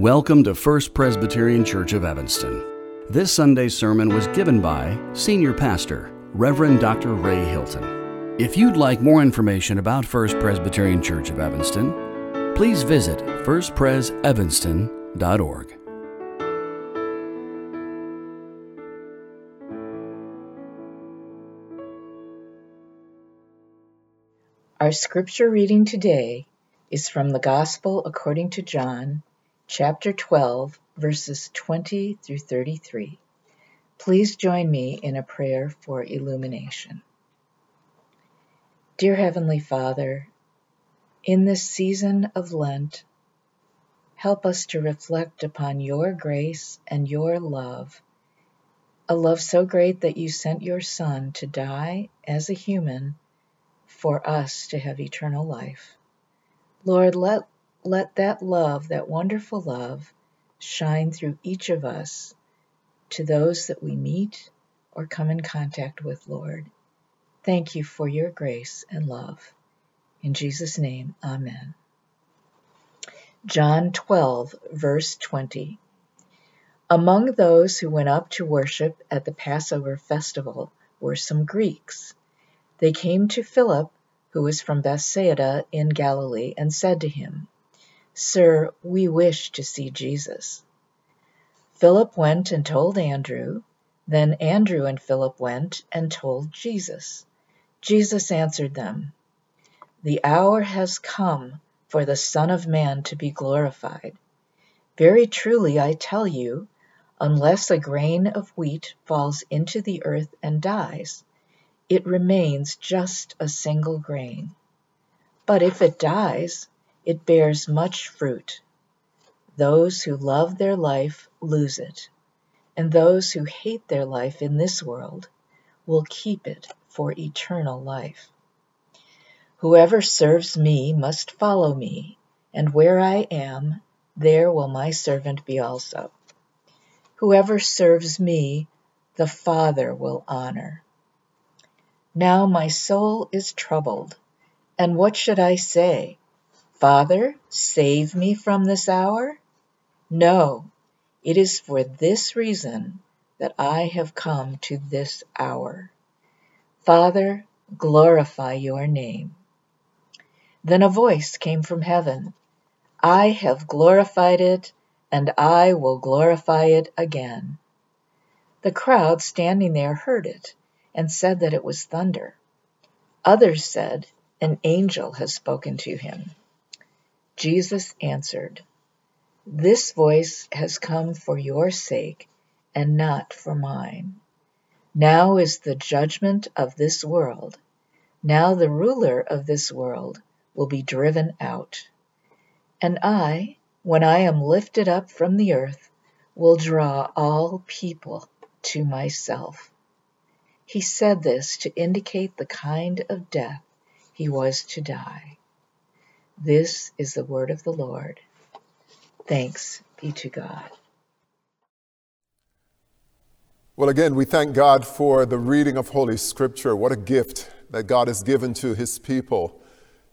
Welcome to First Presbyterian Church of Evanston. This Sunday's sermon was given by Senior Pastor, Reverend Dr. Ray Hilton. If you'd like more information about First Presbyterian Church of Evanston, please visit firstpresevanston.org. Our scripture reading today is from the Gospel according to John, chapter 12, verses 20 through 33. Please join me in a prayer for illumination. Dear Heavenly Father, in this season of Lent, help us to reflect upon your grace and your love, a love so great that you sent your Son to die as a human for us to have eternal life. Lord, let, let that love, that wonderful love, shine through each of us to those that we meet or come in contact with, Lord. Thank you for your grace and love. In Jesus' name, Amen. John 12, verse 20. Among those who went up to worship at the Passover festival were some Greeks. They came to Philip who was from Bethsaida in Galilee, and said to him, Sir, we wish to see Jesus. Philip went and told Andrew. Then Andrew and Philip went and told Jesus. Jesus answered them, The hour has come for the Son of Man to be glorified. Very truly I tell you, unless a grain of wheat falls into the earth and dies, it remains just a single grain. But if it dies, it bears much fruit. Those who love their life lose it, and those who hate their life in this world will keep it for eternal life. Whoever serves me must follow me, and where I am, there will my servant be also. Whoever serves me, the Father will honor. Now my soul is troubled, and what should I say? Father, save me from this hour? No, it is for this reason that I have come to this hour. Father, glorify your name. Then a voice came from heaven I have glorified it, and I will glorify it again. The crowd standing there heard it and said that it was thunder. Others said, An angel has spoken to him. Jesus answered, This voice has come for your sake and not for mine. Now is the judgment of this world. Now the ruler of this world will be driven out. And I, when I am lifted up from the earth, will draw all people to myself. He said this to indicate the kind of death he was to die. This is the word of the Lord. Thanks be to God. Well, again, we thank God for the reading of Holy Scripture. What a gift that God has given to His people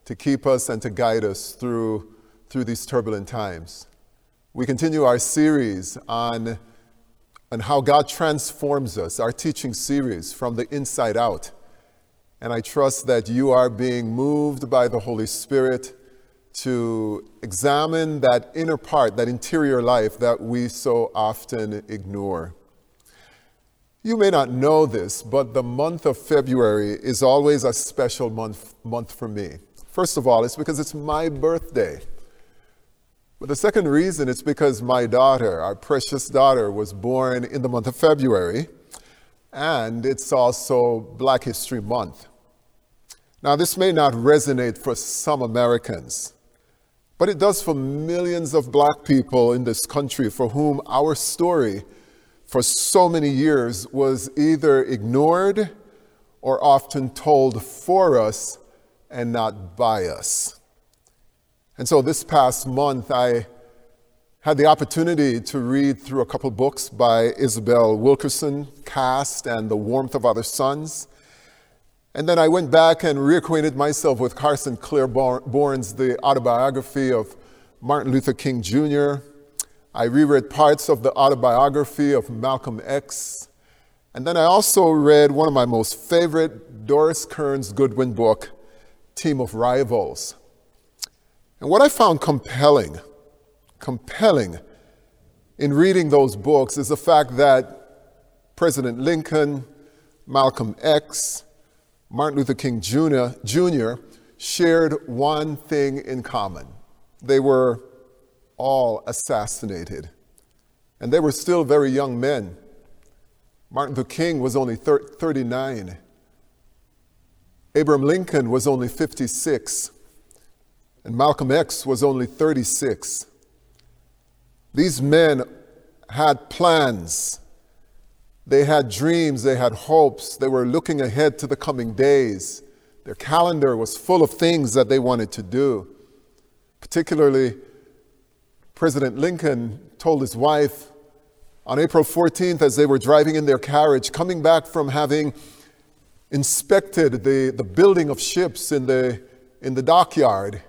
to keep us and to guide us through, through these turbulent times. We continue our series on and how God transforms us, our teaching series from the inside out. And I trust that you are being moved by the Holy Spirit to examine that inner part, that interior life that we so often ignore. You may not know this, but the month of February is always a special month, month for me. First of all, it's because it's my birthday. But the second reason is because my daughter, our precious daughter, was born in the month of February, and it's also Black History Month. Now, this may not resonate for some Americans, but it does for millions of black people in this country for whom our story for so many years was either ignored or often told for us and not by us. And so this past month, I had the opportunity to read through a couple books by Isabel Wilkerson, Caste and The Warmth of Other Suns. And then I went back and reacquainted myself with Carson Claiborne's The Autobiography of Martin Luther King Jr., I reread parts of the autobiography of Malcolm X. And then I also read one of my most favorite Doris Kearns Goodwin book, Team of Rivals. And what I found compelling, compelling in reading those books is the fact that President Lincoln, Malcolm X, Martin Luther King Jr., Jr. shared one thing in common. They were all assassinated. And they were still very young men. Martin Luther King was only 39. Abraham Lincoln was only 56. And Malcolm X was only 36. These men had plans. They had dreams, they had hopes, they were looking ahead to the coming days. Their calendar was full of things that they wanted to do. Particularly, President Lincoln told his wife on April 14th, as they were driving in their carriage, coming back from having inspected the, the building of ships in the, in the dockyard,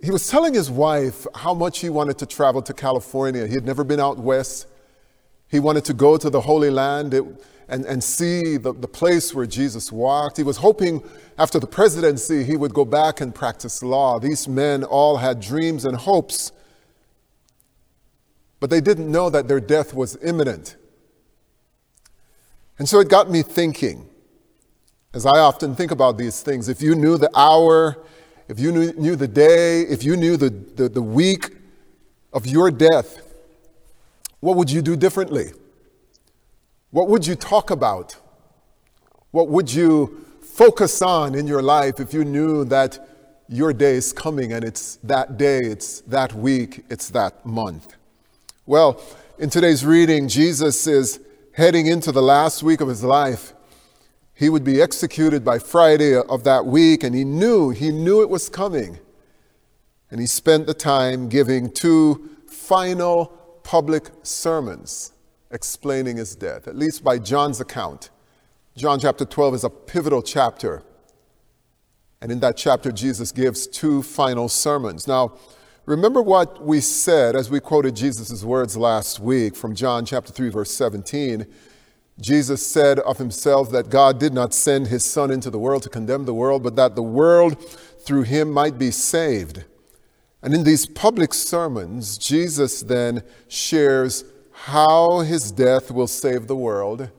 he was telling his wife how much he wanted to travel to California. He had never been out west. He wanted to go to the Holy Land and, and see the, the place where Jesus walked. He was hoping after the presidency he would go back and practice law. These men all had dreams and hopes, but they didn't know that their death was imminent. And so it got me thinking, as I often think about these things, if you knew the hour, if you knew, knew the day, if you knew the, the, the week of your death, what would you do differently? What would you talk about? What would you focus on in your life if you knew that your day is coming and it's that day, it's that week, it's that month? Well, in today's reading, Jesus is heading into the last week of his life. He would be executed by Friday of that week, and he knew, he knew it was coming. And he spent the time giving two final public sermons explaining his death, at least by John's account. John chapter 12 is a pivotal chapter. And in that chapter, Jesus gives two final sermons. Now, remember what we said as we quoted Jesus' words last week from John chapter 3, verse 17. Jesus said of himself that God did not send his Son into the world to condemn the world, but that the world through him might be saved. And in these public sermons, Jesus then shares how his death will save the world,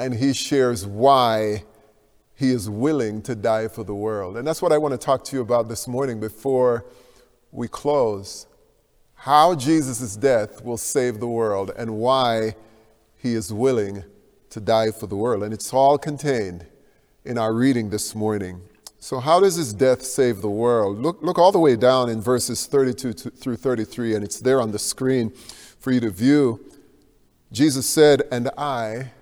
and he shares why he is willing to die for the world. And that's what I want to talk to you about this morning before we close. How Jesus' death will save the world, and why he is willing to die for the world. And it's all contained in our reading this morning. So, how does his death save the world? Look, look all the way down in verses 32 to, through 33, and it's there on the screen for you to view. Jesus said, And I,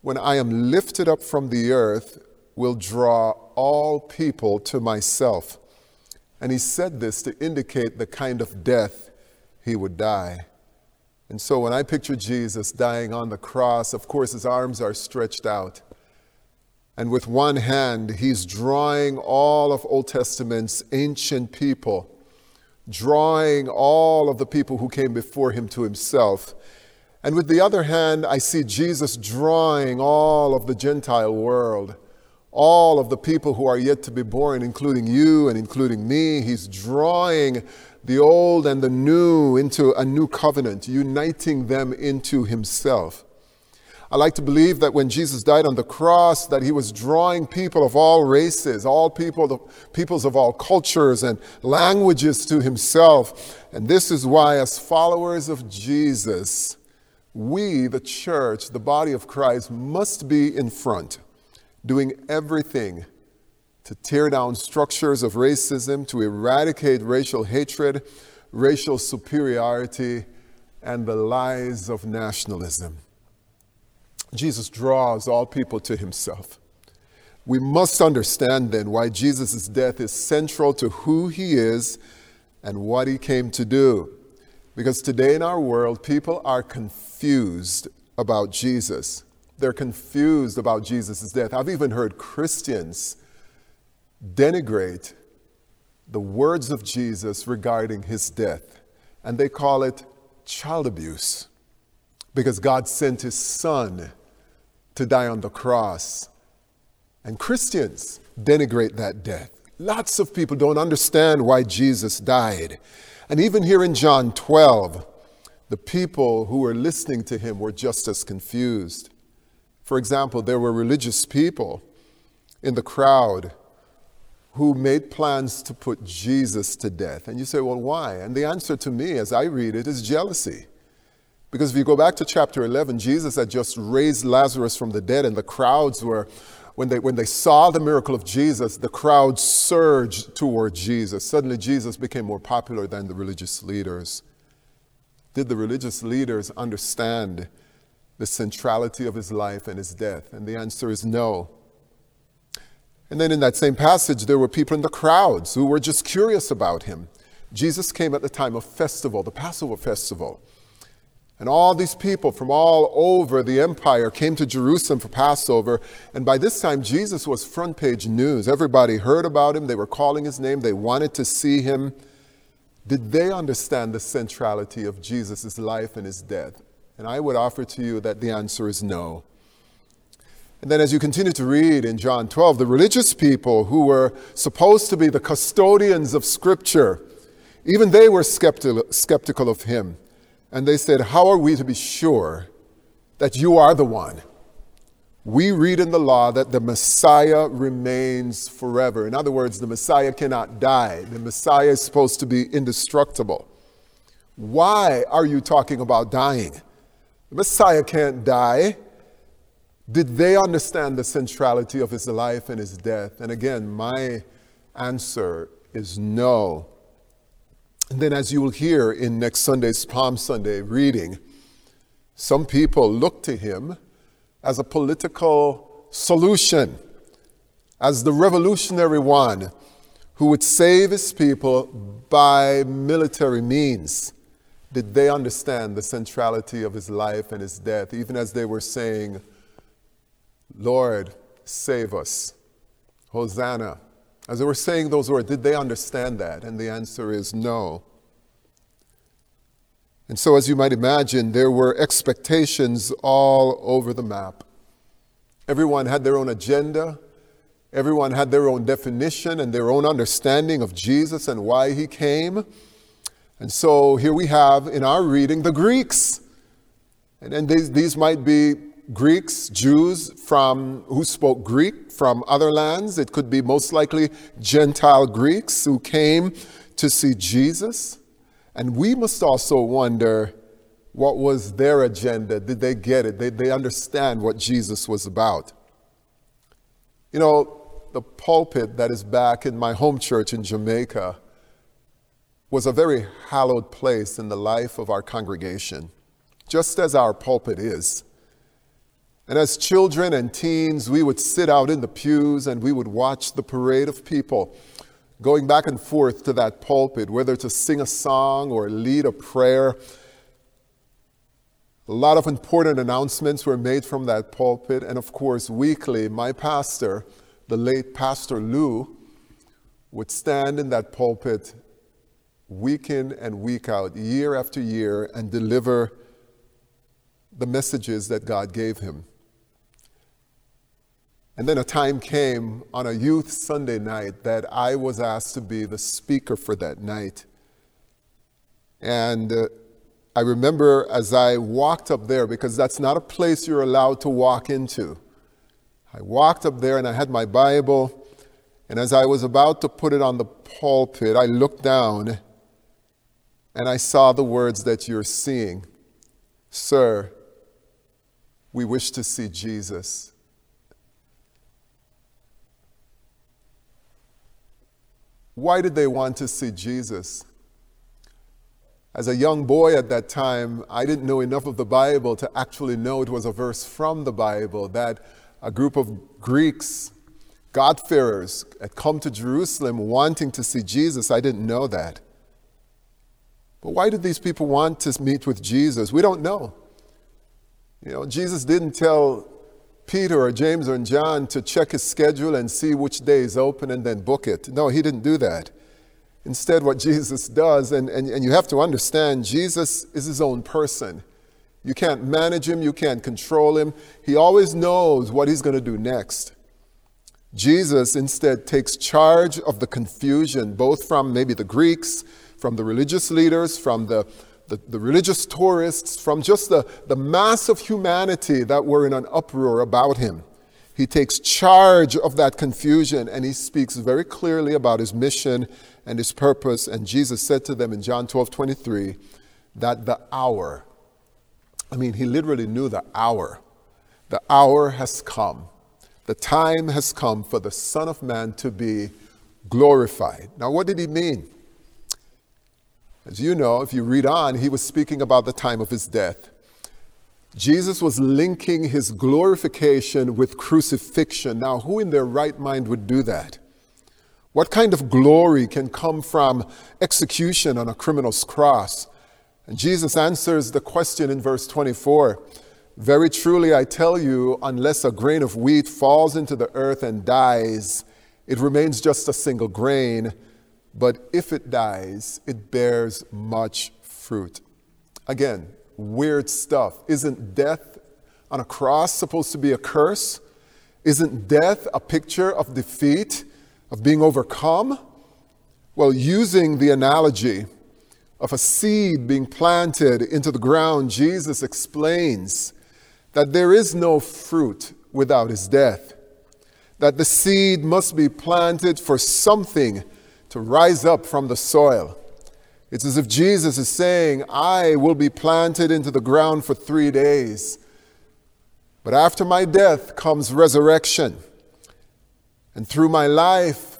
when I am lifted up from the earth, will draw all people to myself. And he said this to indicate the kind of death he would die. And so when I picture Jesus dying on the cross, of course, his arms are stretched out. And with one hand, he's drawing all of Old Testament's ancient people, drawing all of the people who came before him to himself. And with the other hand, I see Jesus drawing all of the Gentile world, all of the people who are yet to be born, including you and including me. He's drawing the old and the new into a new covenant, uniting them into himself. I like to believe that when Jesus died on the cross, that he was drawing people of all races, all people, peoples of all cultures and languages to himself. And this is why, as followers of Jesus, we, the church, the body of Christ, must be in front, doing everything to tear down structures of racism, to eradicate racial hatred, racial superiority, and the lies of nationalism. Jesus draws all people to himself. We must understand then why Jesus' death is central to who he is and what he came to do. Because today in our world, people are confused about Jesus. They're confused about Jesus' death. I've even heard Christians denigrate the words of Jesus regarding his death. and they call it child abuse because God sent his son to die on the cross. And Christians denigrate that death. Lots of people don't understand why Jesus died. And even here in John 12, the people who were listening to him were just as confused. For example, there were religious people in the crowd who made plans to put Jesus to death. And you say, well, why? And the answer to me, as I read it, is jealousy. Because if you go back to chapter 11, Jesus had just raised Lazarus from the dead, and the crowds were, when they, when they saw the miracle of Jesus, the crowd surged toward Jesus. Suddenly, Jesus became more popular than the religious leaders. Did the religious leaders understand the centrality of his life and his death? And the answer is no. And then in that same passage, there were people in the crowds who were just curious about him. Jesus came at the time of festival, the Passover festival. And all these people from all over the empire came to Jerusalem for Passover. And by this time, Jesus was front page news. Everybody heard about him. They were calling his name. They wanted to see him. Did they understand the centrality of Jesus' life and his death? And I would offer to you that the answer is no. And then, as you continue to read in John 12, the religious people who were supposed to be the custodians of Scripture, even they were skeptical, skeptical of him. And they said, How are we to be sure that you are the one? We read in the law that the Messiah remains forever. In other words, the Messiah cannot die. The Messiah is supposed to be indestructible. Why are you talking about dying? The Messiah can't die. Did they understand the centrality of his life and his death? And again, my answer is no. And then, as you will hear in next Sunday's Palm Sunday reading, some people look to him as a political solution, as the revolutionary one who would save his people by military means. Did they understand the centrality of his life and his death, even as they were saying, Lord, save us. Hosanna. As they were saying those words, did they understand that? And the answer is no. And so, as you might imagine, there were expectations all over the map. Everyone had their own agenda, everyone had their own definition and their own understanding of Jesus and why he came. And so, here we have in our reading the Greeks. And, and these, these might be Greeks, Jews from who spoke Greek from other lands. It could be most likely Gentile Greeks who came to see Jesus. And we must also wonder what was their agenda? Did they get it? Did they understand what Jesus was about? You know, the pulpit that is back in my home church in Jamaica was a very hallowed place in the life of our congregation, just as our pulpit is. And as children and teens, we would sit out in the pews and we would watch the parade of people going back and forth to that pulpit, whether to sing a song or lead a prayer. A lot of important announcements were made from that pulpit. And of course, weekly, my pastor, the late Pastor Lou, would stand in that pulpit week in and week out, year after year, and deliver the messages that God gave him. And then a time came on a youth Sunday night that I was asked to be the speaker for that night. And uh, I remember as I walked up there, because that's not a place you're allowed to walk into. I walked up there and I had my Bible, and as I was about to put it on the pulpit, I looked down and I saw the words that you're seeing Sir, we wish to see Jesus. Why did they want to see Jesus? As a young boy at that time, I didn't know enough of the Bible to actually know it was a verse from the Bible that a group of Greeks, God-fearers, had come to Jerusalem wanting to see Jesus. I didn't know that. But why did these people want to meet with Jesus? We don't know. You know, Jesus didn't tell Peter or James or John to check his schedule and see which day is open and then book it. No, he didn't do that. Instead, what Jesus does, and, and, and you have to understand, Jesus is his own person. You can't manage him, you can't control him. He always knows what he's going to do next. Jesus instead takes charge of the confusion, both from maybe the Greeks, from the religious leaders, from the, the, the, religious tourists, from just the, the mass of humanity that were in an uproar about him. He takes charge of that confusion and he speaks very clearly about his mission and his purpose. And Jesus said to them in John 12 23 that the hour, I mean, he literally knew the hour, the hour has come. The time has come for the Son of Man to be glorified. Now, what did he mean? As you know, if you read on, he was speaking about the time of his death. Jesus was linking his glorification with crucifixion. Now, who in their right mind would do that? What kind of glory can come from execution on a criminal's cross? And Jesus answers the question in verse 24 Very truly, I tell you, unless a grain of wheat falls into the earth and dies, it remains just a single grain but if it dies, it bears much fruit. Again, weird stuff. Isn't death on a cross supposed to be a curse? Isn't death a picture of defeat, of being overcome? Well, using the analogy of a seed being planted into the ground, Jesus explains that there is no fruit without his death, that the seed must be planted for something to rise up from the soil. It's as if Jesus is saying, I will be planted into the ground for three days. But after my death comes resurrection. And through my life,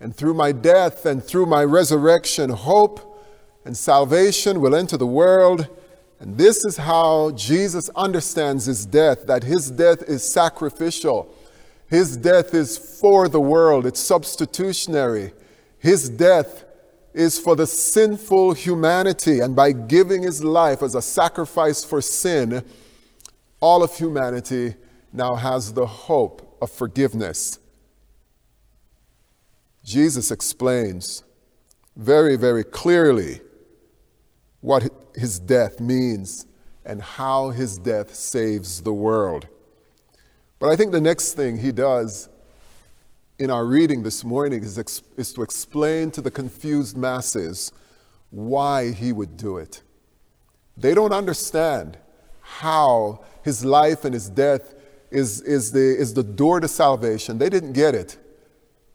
and through my death, and through my resurrection, hope and salvation will enter the world. And this is how Jesus understands his death that his death is sacrificial, his death is for the world, it's substitutionary. His death is for the sinful humanity, and by giving his life as a sacrifice for sin, all of humanity now has the hope of forgiveness. Jesus explains very, very clearly what his death means and how his death saves the world. But I think the next thing he does in our reading this morning is, ex- is to explain to the confused masses why he would do it. They don't understand how his life and his death is, is, the, is the door to salvation. They didn't get it.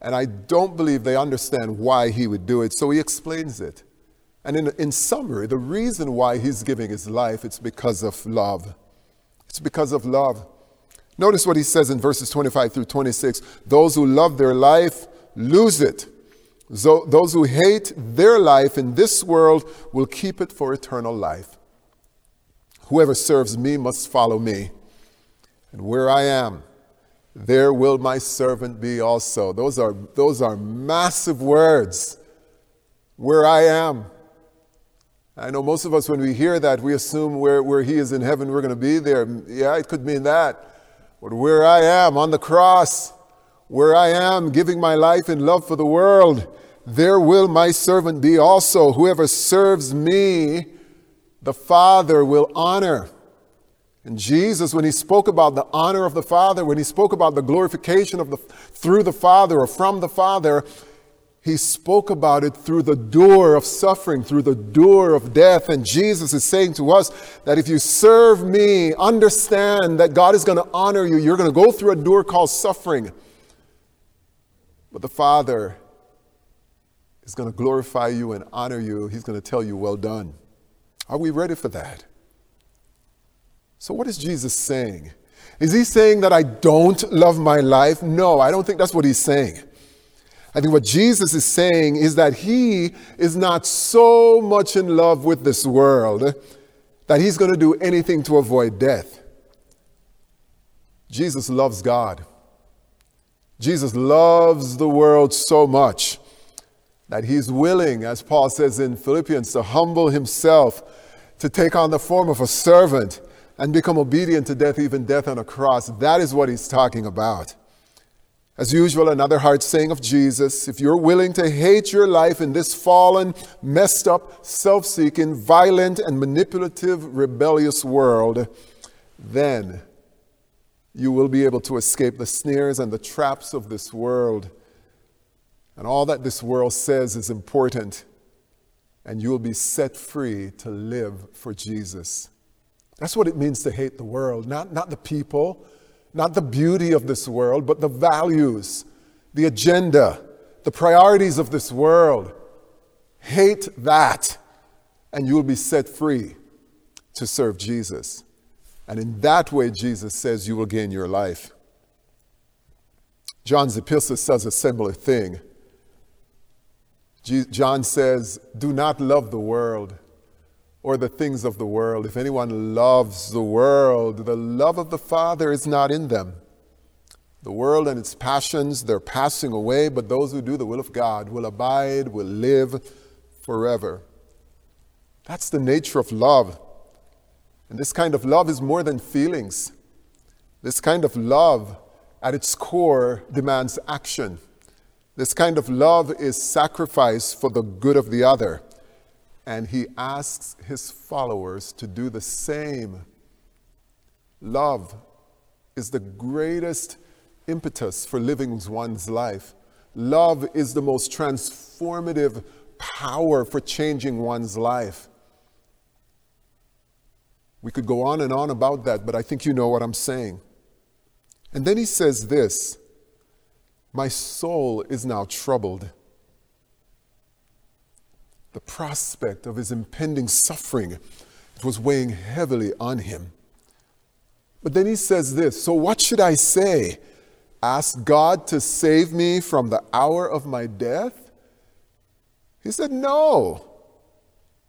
And I don't believe they understand why he would do it. So he explains it. And in, in summary, the reason why he's giving his life, it's because of love. It's because of love. Notice what he says in verses 25 through 26 those who love their life lose it. Those who hate their life in this world will keep it for eternal life. Whoever serves me must follow me. And where I am, there will my servant be also. Those are, those are massive words. Where I am. I know most of us, when we hear that, we assume where, where he is in heaven, we're going to be there. Yeah, it could mean that. But where I am on the cross, where I am giving my life in love for the world, there will my servant be also. Whoever serves me, the Father will honor. And Jesus, when he spoke about the honor of the Father, when he spoke about the glorification of the through the Father or from the Father, he spoke about it through the door of suffering, through the door of death. And Jesus is saying to us that if you serve me, understand that God is going to honor you. You're going to go through a door called suffering. But the Father is going to glorify you and honor you. He's going to tell you, Well done. Are we ready for that? So, what is Jesus saying? Is he saying that I don't love my life? No, I don't think that's what he's saying. I think what Jesus is saying is that he is not so much in love with this world that he's going to do anything to avoid death. Jesus loves God. Jesus loves the world so much that he's willing, as Paul says in Philippians, to humble himself, to take on the form of a servant, and become obedient to death, even death on a cross. That is what he's talking about. As usual, another hard saying of Jesus if you're willing to hate your life in this fallen, messed up, self seeking, violent, and manipulative, rebellious world, then you will be able to escape the snares and the traps of this world. And all that this world says is important, and you will be set free to live for Jesus. That's what it means to hate the world, not, not the people, not the beauty of this world, but the values, the agenda, the priorities of this world. Hate that, and you will be set free to serve Jesus. And in that way, Jesus says you will gain your life. John's epistle says a similar thing. John says, Do not love the world or the things of the world. If anyone loves the world, the love of the Father is not in them. The world and its passions, they're passing away, but those who do the will of God will abide, will live forever. That's the nature of love. And this kind of love is more than feelings. This kind of love, at its core, demands action. This kind of love is sacrifice for the good of the other. And he asks his followers to do the same. Love is the greatest impetus for living one's life. Love is the most transformative power for changing one's life. We could go on and on about that, but I think you know what I'm saying. And then he says this My soul is now troubled. The prospect of his impending suffering was weighing heavily on him. But then he says this So what should I say? Ask God to save me from the hour of my death? He said, No.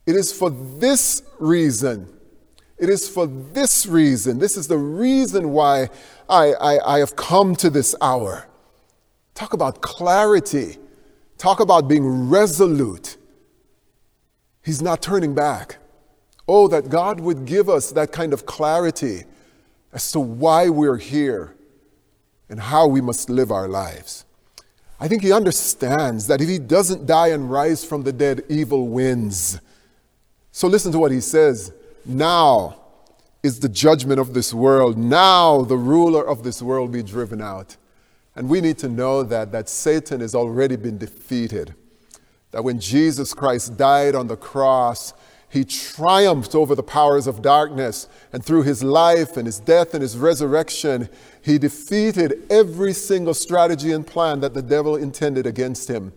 It is for this reason it is for this reason, this is the reason why I, I, I have come to this hour. Talk about clarity. Talk about being resolute. He's not turning back. Oh, that God would give us that kind of clarity as to why we're here and how we must live our lives. I think he understands that if he doesn't die and rise from the dead, evil wins. So listen to what he says now is the judgment of this world. Now the ruler of this world be driven out. And we need to know that, that Satan has already been defeated. That when Jesus Christ died on the cross, he triumphed over the powers of darkness. And through his life and his death and his resurrection, he defeated every single strategy and plan that the devil intended against him.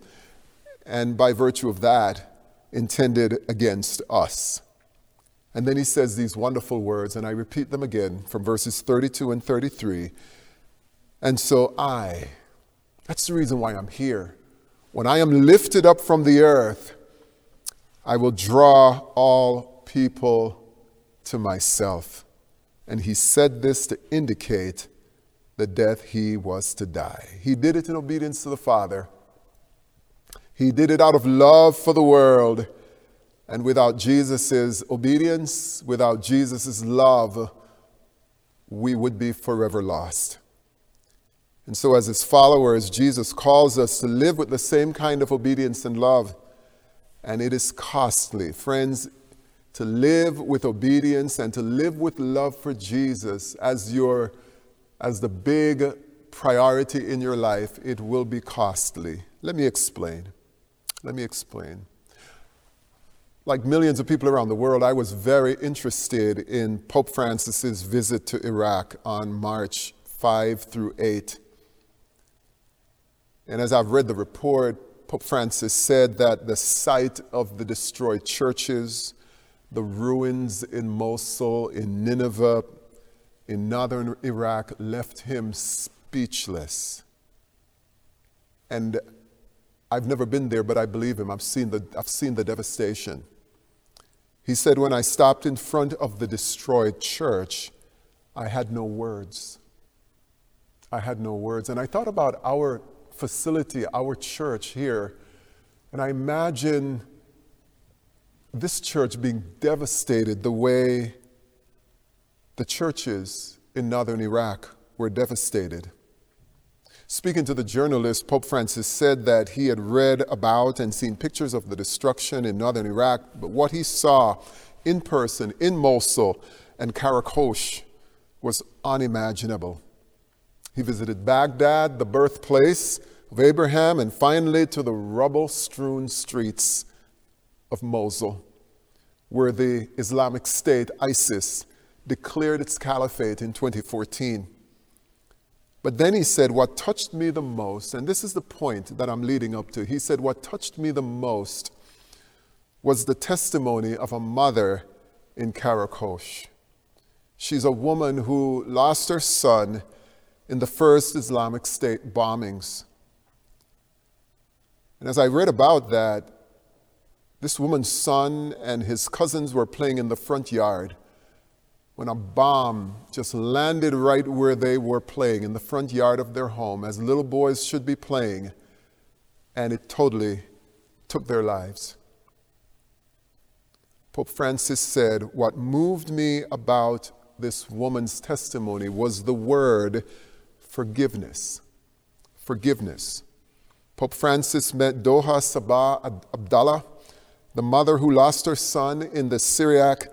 And by virtue of that, intended against us. And then he says these wonderful words, and I repeat them again from verses 32 and 33. And so I, that's the reason why I'm here. When I am lifted up from the earth, I will draw all people to myself. And he said this to indicate the death he was to die. He did it in obedience to the Father. He did it out of love for the world. And without Jesus' obedience, without Jesus' love, we would be forever lost. And so, as his followers, Jesus calls us to live with the same kind of obedience and love. And it is costly. Friends, to live with obedience and to live with love for Jesus as your as the big priority in your life, it will be costly. Let me explain. Let me explain like millions of people around the world, I was very interested in Pope Francis's visit to Iraq on March 5 through 8. And as I've read the report, Pope Francis said that the sight of the destroyed churches, the ruins in Mosul, in Nineveh, in northern Iraq, left him speechless. And I've never been there, but I believe him. I've seen the, I've seen the devastation. He said, When I stopped in front of the destroyed church, I had no words. I had no words. And I thought about our facility, our church here, and I imagine this church being devastated the way the churches in northern Iraq were devastated. Speaking to the journalist, Pope Francis said that he had read about and seen pictures of the destruction in northern Iraq, but what he saw in person in Mosul and Qaraqosh was unimaginable. He visited Baghdad, the birthplace of Abraham, and finally to the rubble strewn streets of Mosul, where the Islamic State, ISIS, declared its caliphate in 2014. But then he said, What touched me the most, and this is the point that I'm leading up to. He said, What touched me the most was the testimony of a mother in Qaraqosh. She's a woman who lost her son in the first Islamic State bombings. And as I read about that, this woman's son and his cousins were playing in the front yard when a bomb just landed right where they were playing in the front yard of their home, as little boys should be playing, and it totally took their lives. Pope Francis said, What moved me about this woman's testimony was the word forgiveness. Forgiveness. Pope Francis met Doha Sabah Abdallah, the mother who lost her son in the Syriac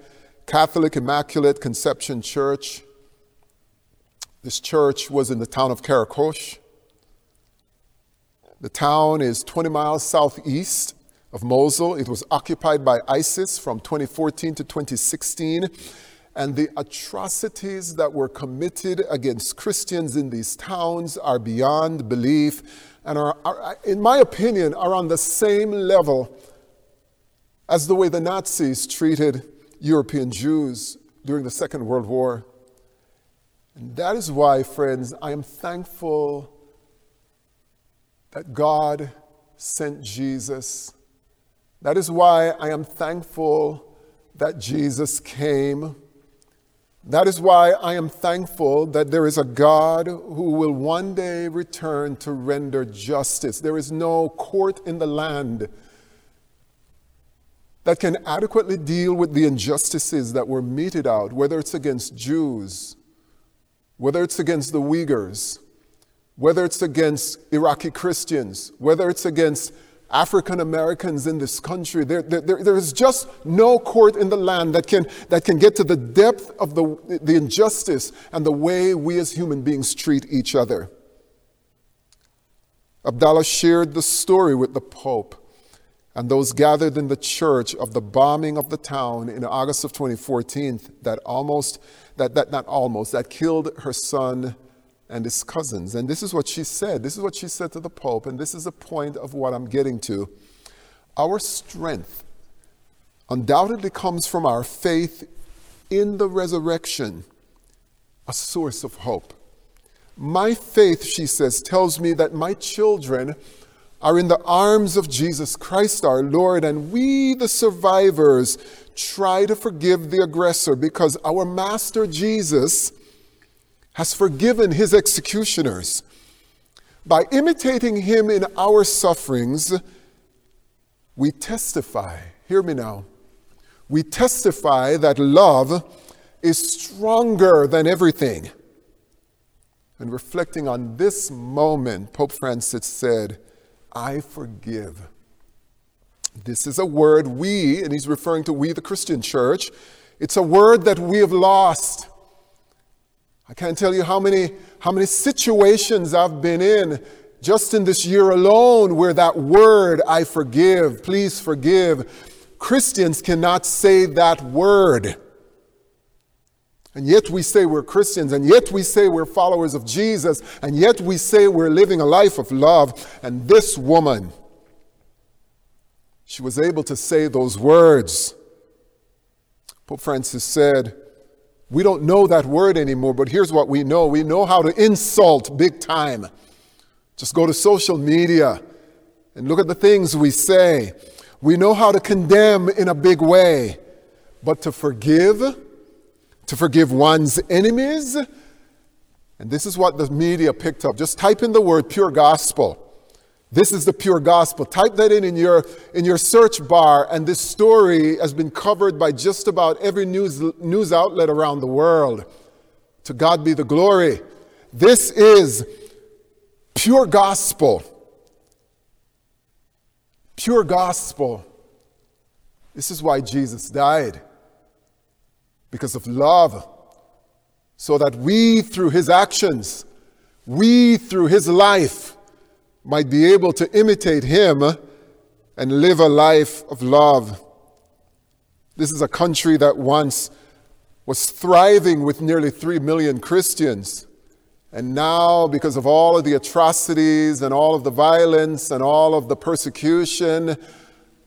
Catholic Immaculate Conception Church. This church was in the town of Qaraqosh. The town is 20 miles southeast of Mosul. It was occupied by ISIS from 2014 to 2016. And the atrocities that were committed against Christians in these towns are beyond belief and are, are, in my opinion, are on the same level as the way the Nazis treated European Jews during the Second World War. And that is why, friends, I am thankful that God sent Jesus. That is why I am thankful that Jesus came. That is why I am thankful that there is a God who will one day return to render justice. There is no court in the land that can adequately deal with the injustices that were meted out, whether it's against Jews, whether it's against the Uyghurs, whether it's against Iraqi Christians, whether it's against African Americans in this country. There, there, there is just no court in the land that can, that can get to the depth of the, the injustice and the way we as human beings treat each other. Abdallah shared the story with the Pope and those gathered in the church of the bombing of the town in August of 2014 that almost, that, that not almost, that killed her son and his cousins. And this is what she said. This is what she said to the Pope, and this is the point of what I'm getting to. Our strength undoubtedly comes from our faith in the resurrection, a source of hope. My faith, she says, tells me that my children are in the arms of Jesus Christ our Lord, and we, the survivors, try to forgive the aggressor because our Master Jesus has forgiven his executioners. By imitating him in our sufferings, we testify, hear me now, we testify that love is stronger than everything. And reflecting on this moment, Pope Francis said, I forgive. This is a word we, and he's referring to we, the Christian church, it's a word that we have lost. I can't tell you how many, how many situations I've been in just in this year alone where that word, I forgive, please forgive, Christians cannot say that word. And yet we say we're Christians, and yet we say we're followers of Jesus, and yet we say we're living a life of love. And this woman, she was able to say those words. Pope Francis said, We don't know that word anymore, but here's what we know we know how to insult big time. Just go to social media and look at the things we say. We know how to condemn in a big way, but to forgive, to forgive one's enemies. And this is what the media picked up. Just type in the word pure gospel. This is the pure gospel. Type that in in your, in your search bar, and this story has been covered by just about every news, news outlet around the world. To God be the glory. This is Pure gospel. Pure gospel. This is why Jesus died. Because of love. So that we, through his actions, we, through his life, might be able to imitate him and live a life of love. This is a country that once was thriving with nearly 3 million Christians. And now, because of all of the atrocities and all of the violence and all of the persecution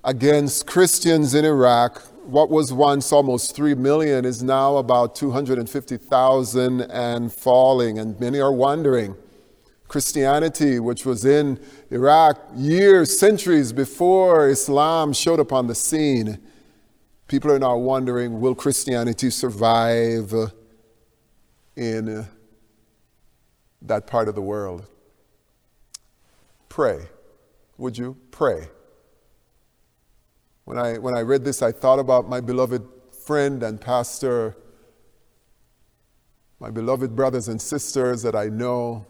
against Christians in Iraq, what was once almost 3 million is now about 250,000 and falling. And many are wondering Christianity, which was in Iraq years, centuries before Islam showed up on the scene, people are now wondering will Christianity survive in that part of the world? Pray. Would you? Pray. When I, when I read this, I thought about my beloved friend and pastor, my beloved brothers and sisters that I know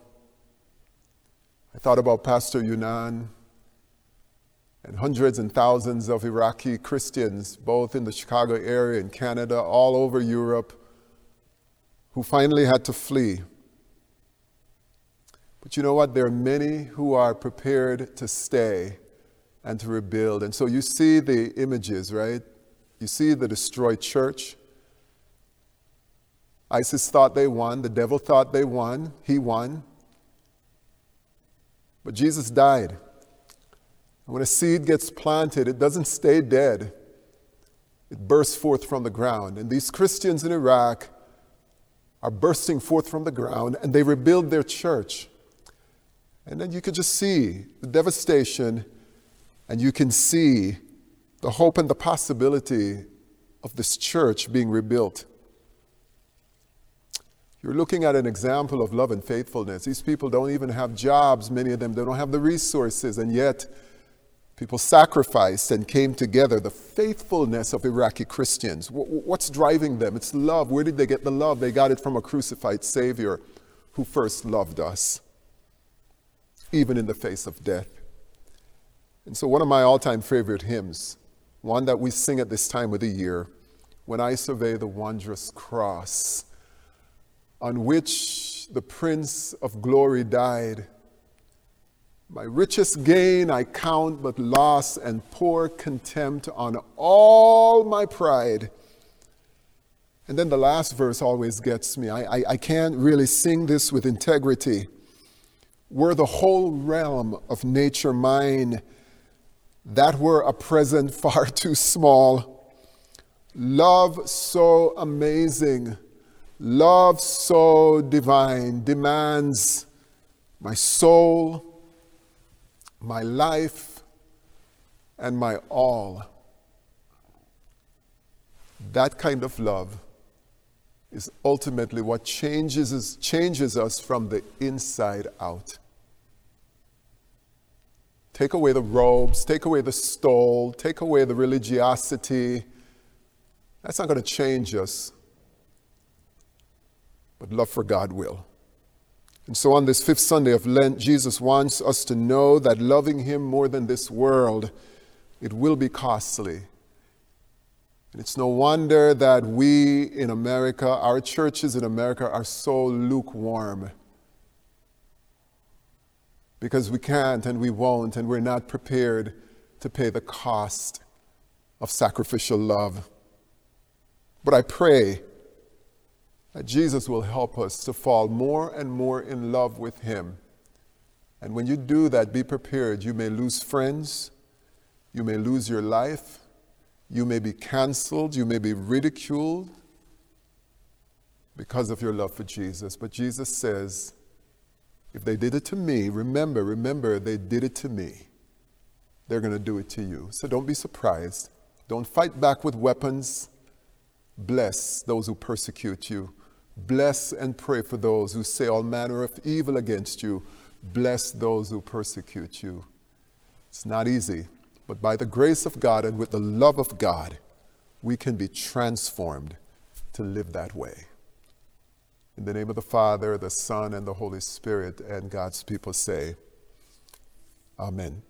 I thought about Pastor Yunan and hundreds and thousands of Iraqi Christians, both in the Chicago area and Canada, all over Europe, who finally had to flee. But you know what? There are many who are prepared to stay and to rebuild. And so you see the images, right? You see the destroyed church. ISIS thought they won, the devil thought they won, he won. But Jesus died. When a seed gets planted, it doesn't stay dead, it bursts forth from the ground. And these Christians in Iraq are bursting forth from the ground and they rebuild their church. And then you can just see the devastation and you can see the hope and the possibility of this church being rebuilt. You're looking at an example of love and faithfulness. These people don't even have jobs, many of them, they don't have the resources, and yet people sacrificed and came together. The faithfulness of Iraqi Christians. What's driving them? It's love. Where did they get the love? They got it from a crucified Savior who first loved us, even in the face of death. And so, one of my all time favorite hymns, one that we sing at this time of the year, When I Survey the Wondrous Cross on which the Prince of Glory died. My richest gain I count but loss and pour contempt on all my pride. And then the last verse always gets me. I, I, I can't really sing this with integrity. Were the whole realm of nature mine, that were a present far too small. Love so amazing Love so divine demands my soul, my life, and my all. That kind of love is ultimately what changes us, changes us from the inside out. Take away the robes, take away the stole, take away the religiosity. That's not going to change us but love for God will. And so on this fifth Sunday of Lent, Jesus wants us to know that loving Him more than this world, it will be costly. And it's no wonder that we in America, our churches in America, are so lukewarm. Because we can't and we won't, and we're not prepared to pay the cost of sacrificial love. But I pray Jesus will help us to fall more and more in love with Him. And when you do that, be prepared. You may lose friends, you may lose your life, you may be canceled, you may be ridiculed because of your love for Jesus. But Jesus says, if they did it to me, remember, remember, they did it to me. They're going to do it to you. So don't be surprised. Don't fight back with weapons. Bless those who persecute you. Bless and pray for those who say all manner of evil against you. Bless those who persecute you. It's not easy, but by the grace of God and with the love of God, we can be transformed to live that way. In the name of the Father, the Son, and the Holy Spirit, and God's people say, Amen.